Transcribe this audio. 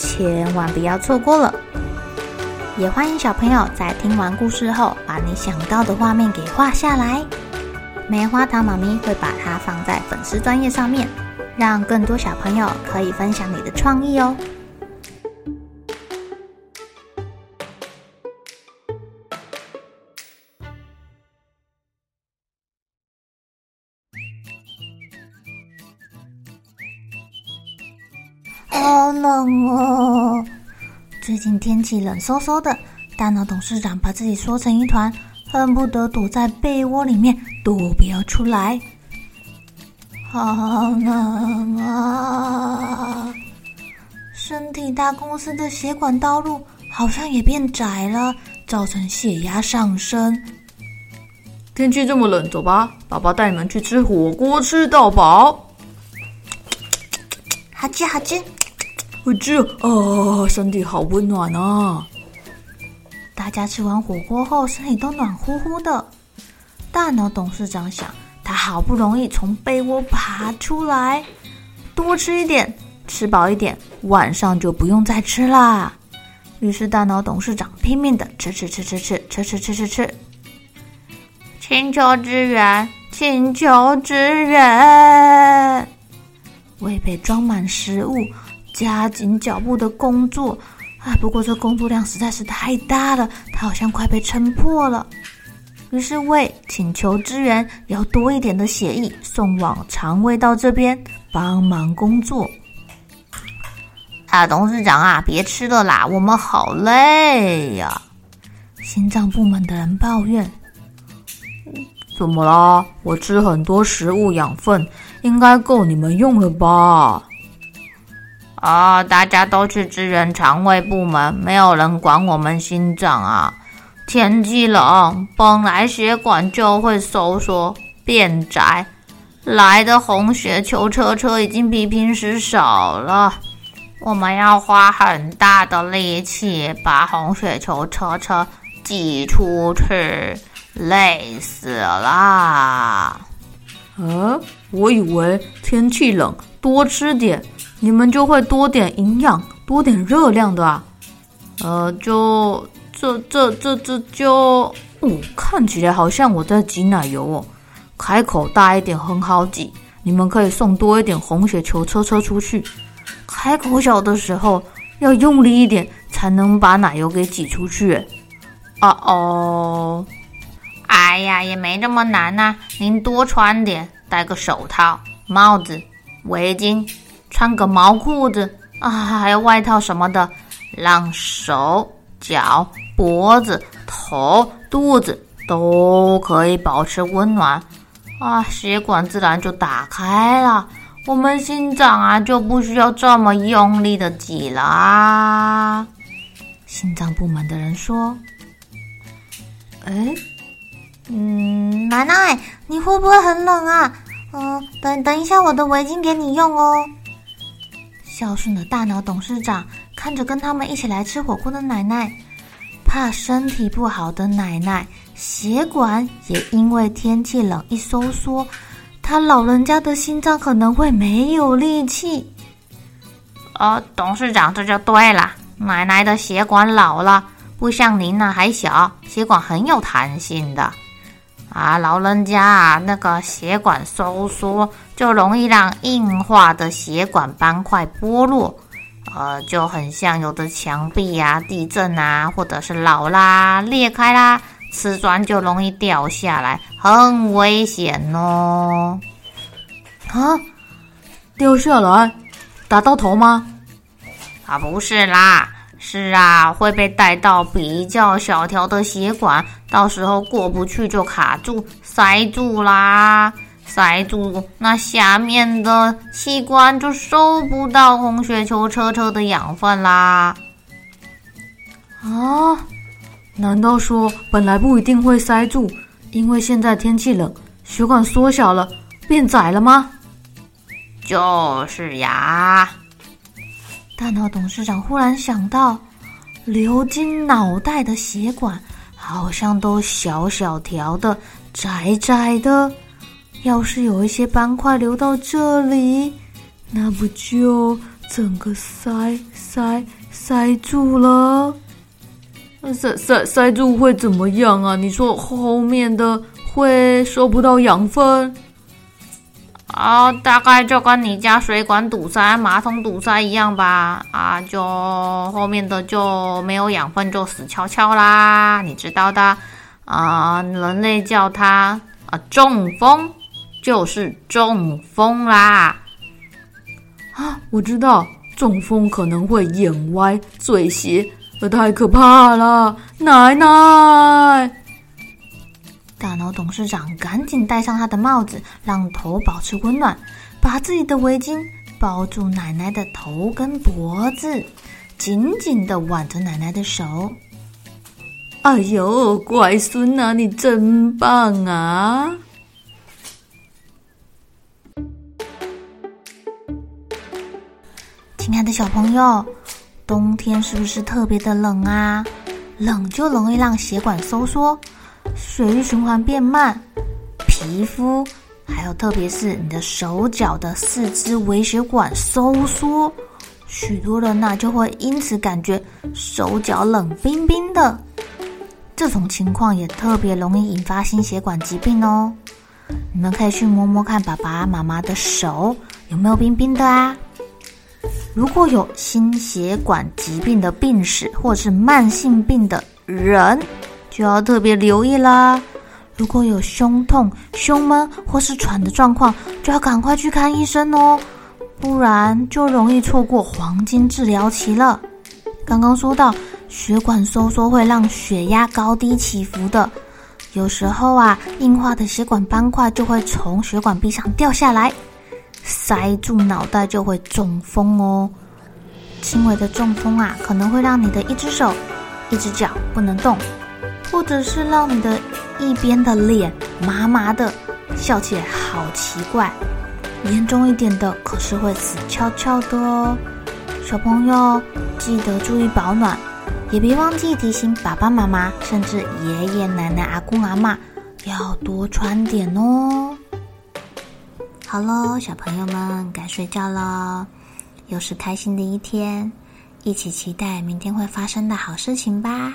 千万不要错过了！也欢迎小朋友在听完故事后，把你想到的画面给画下来。棉花糖妈咪会把它放在粉丝专页上面，让更多小朋友可以分享你的创意哦。好冷哦！最近天气冷飕飕的，大脑董事长把自己缩成一团，恨不得躲在被窝里面都不要出来。好冷啊！身体大公司的血管道路好像也变窄了，造成血压上升。天气这么冷，走吧，爸爸带你们去吃火锅，吃到饱。好吃好吃。好吃哦，身体好温暖啊！大家吃完火锅后，身体都暖乎乎的。大脑董事长想，他好不容易从被窝爬出来，多吃一点，吃饱一点，晚上就不用再吃啦。于是，大脑董事长拼命的吃吃吃吃吃吃吃吃吃吃。请求支援，请求支援！胃被装满食物。加紧脚步的工作，啊！不过这工作量实在是太大了，他好像快被撑破了。于是胃请求支援，要多一点的血液送往肠胃道这边帮忙工作。啊，董事长啊，别吃了啦，我们好累呀，心脏部门的人抱怨：“怎么啦？我吃很多食物，养分应该够你们用了吧？”啊、大家都去支援肠胃部门，没有人管我们心脏啊！天气冷，本来血管就会收缩变窄，来的红血球车车已经比平时少了，我们要花很大的力气把红血球车车挤出去，累死了！啊，我以为天气冷，多吃点。你们就会多点营养，多点热量的啊，呃，就这这这这就，哦，看起来好像我在挤奶油哦。开口大一点很好挤，你们可以送多一点红血球车车出去。开口小的时候要用力一点，才能把奶油给挤出去。啊哦，哎呀，也没那么难呐，您多穿点，戴个手套、帽子、围巾。穿个毛裤子啊，还有外套什么的，让手脚、脖子、头、肚子都可以保持温暖啊，血管自然就打开了，我们心脏啊就不需要这么用力的挤啦。心脏部门的人说：“哎，嗯，奶奶，你会不会很冷啊？嗯，等等一下，我的围巾给你用哦。”孝顺的大脑董事长看着跟他们一起来吃火锅的奶奶，怕身体不好的奶奶血管也因为天气冷一收缩，他老人家的心脏可能会没有力气。哦，董事长这就对了，奶奶的血管老了，不像您那还小，血管很有弹性的。啊，老人家啊，那个血管收缩就容易让硬化的血管斑块剥落，呃，就很像有的墙壁啊、地震啊，或者是老啦裂开啦，瓷砖就容易掉下来，很危险哦。啊，掉下来，打到头吗？啊，不是啦。是啊，会被带到比较小条的血管，到时候过不去就卡住、塞住啦，塞住那下面的器官就收不到红血球车车的养分啦。啊？难道说本来不一定会塞住，因为现在天气冷，血管缩小了，变窄了吗？就是呀。大脑董事长忽然想到，流经脑袋的血管好像都小小条的、窄窄的。要是有一些斑块流到这里，那不就整个塞塞塞住了？塞塞塞住会怎么样啊？你说后面的会收不到养分啊？大概就跟你家水管堵塞、马桶堵塞一样吧？啊，就后面的就没有养分，就死翘翘啦，你知道的啊。人类叫它啊中风。就是中风啦！啊，我知道中风可能会眼歪、嘴斜，这太可怕了！奶奶，大脑董事长赶紧戴上他的帽子，让头保持温暖，把自己的围巾包住奶奶的头跟脖子，紧紧的挽着奶奶的手。哎呦，乖孙呐，你真棒啊！亲爱的小朋友，冬天是不是特别的冷啊？冷就容易让血管收缩，血液循环变慢，皮肤还有特别是你的手脚的四肢微血管收缩，许多人呐就会因此感觉手脚冷冰冰的。这种情况也特别容易引发心血管疾病哦。你们可以去摸摸看爸爸妈妈的手有没有冰冰的啊？如果有心血管疾病的病史，或是慢性病的人，就要特别留意啦。如果有胸痛、胸闷或是喘的状况，就要赶快去看医生哦，不然就容易错过黄金治疗期了。刚刚说到，血管收缩会让血压高低起伏的，有时候啊，硬化的血管斑块就会从血管壁上掉下来。塞住脑袋就会中风哦，轻微的中风啊，可能会让你的一只手、一只脚不能动，或者是让你的一边的脸麻麻的，笑起来好奇怪。严重一点的，可是会死翘翘的哦。小朋友记得注意保暖，也别忘记提醒爸爸妈妈，甚至爷爷奶奶、阿公阿妈要多穿点哦。好喽，小朋友们该睡觉了，又是开心的一天，一起期待明天会发生的好事情吧。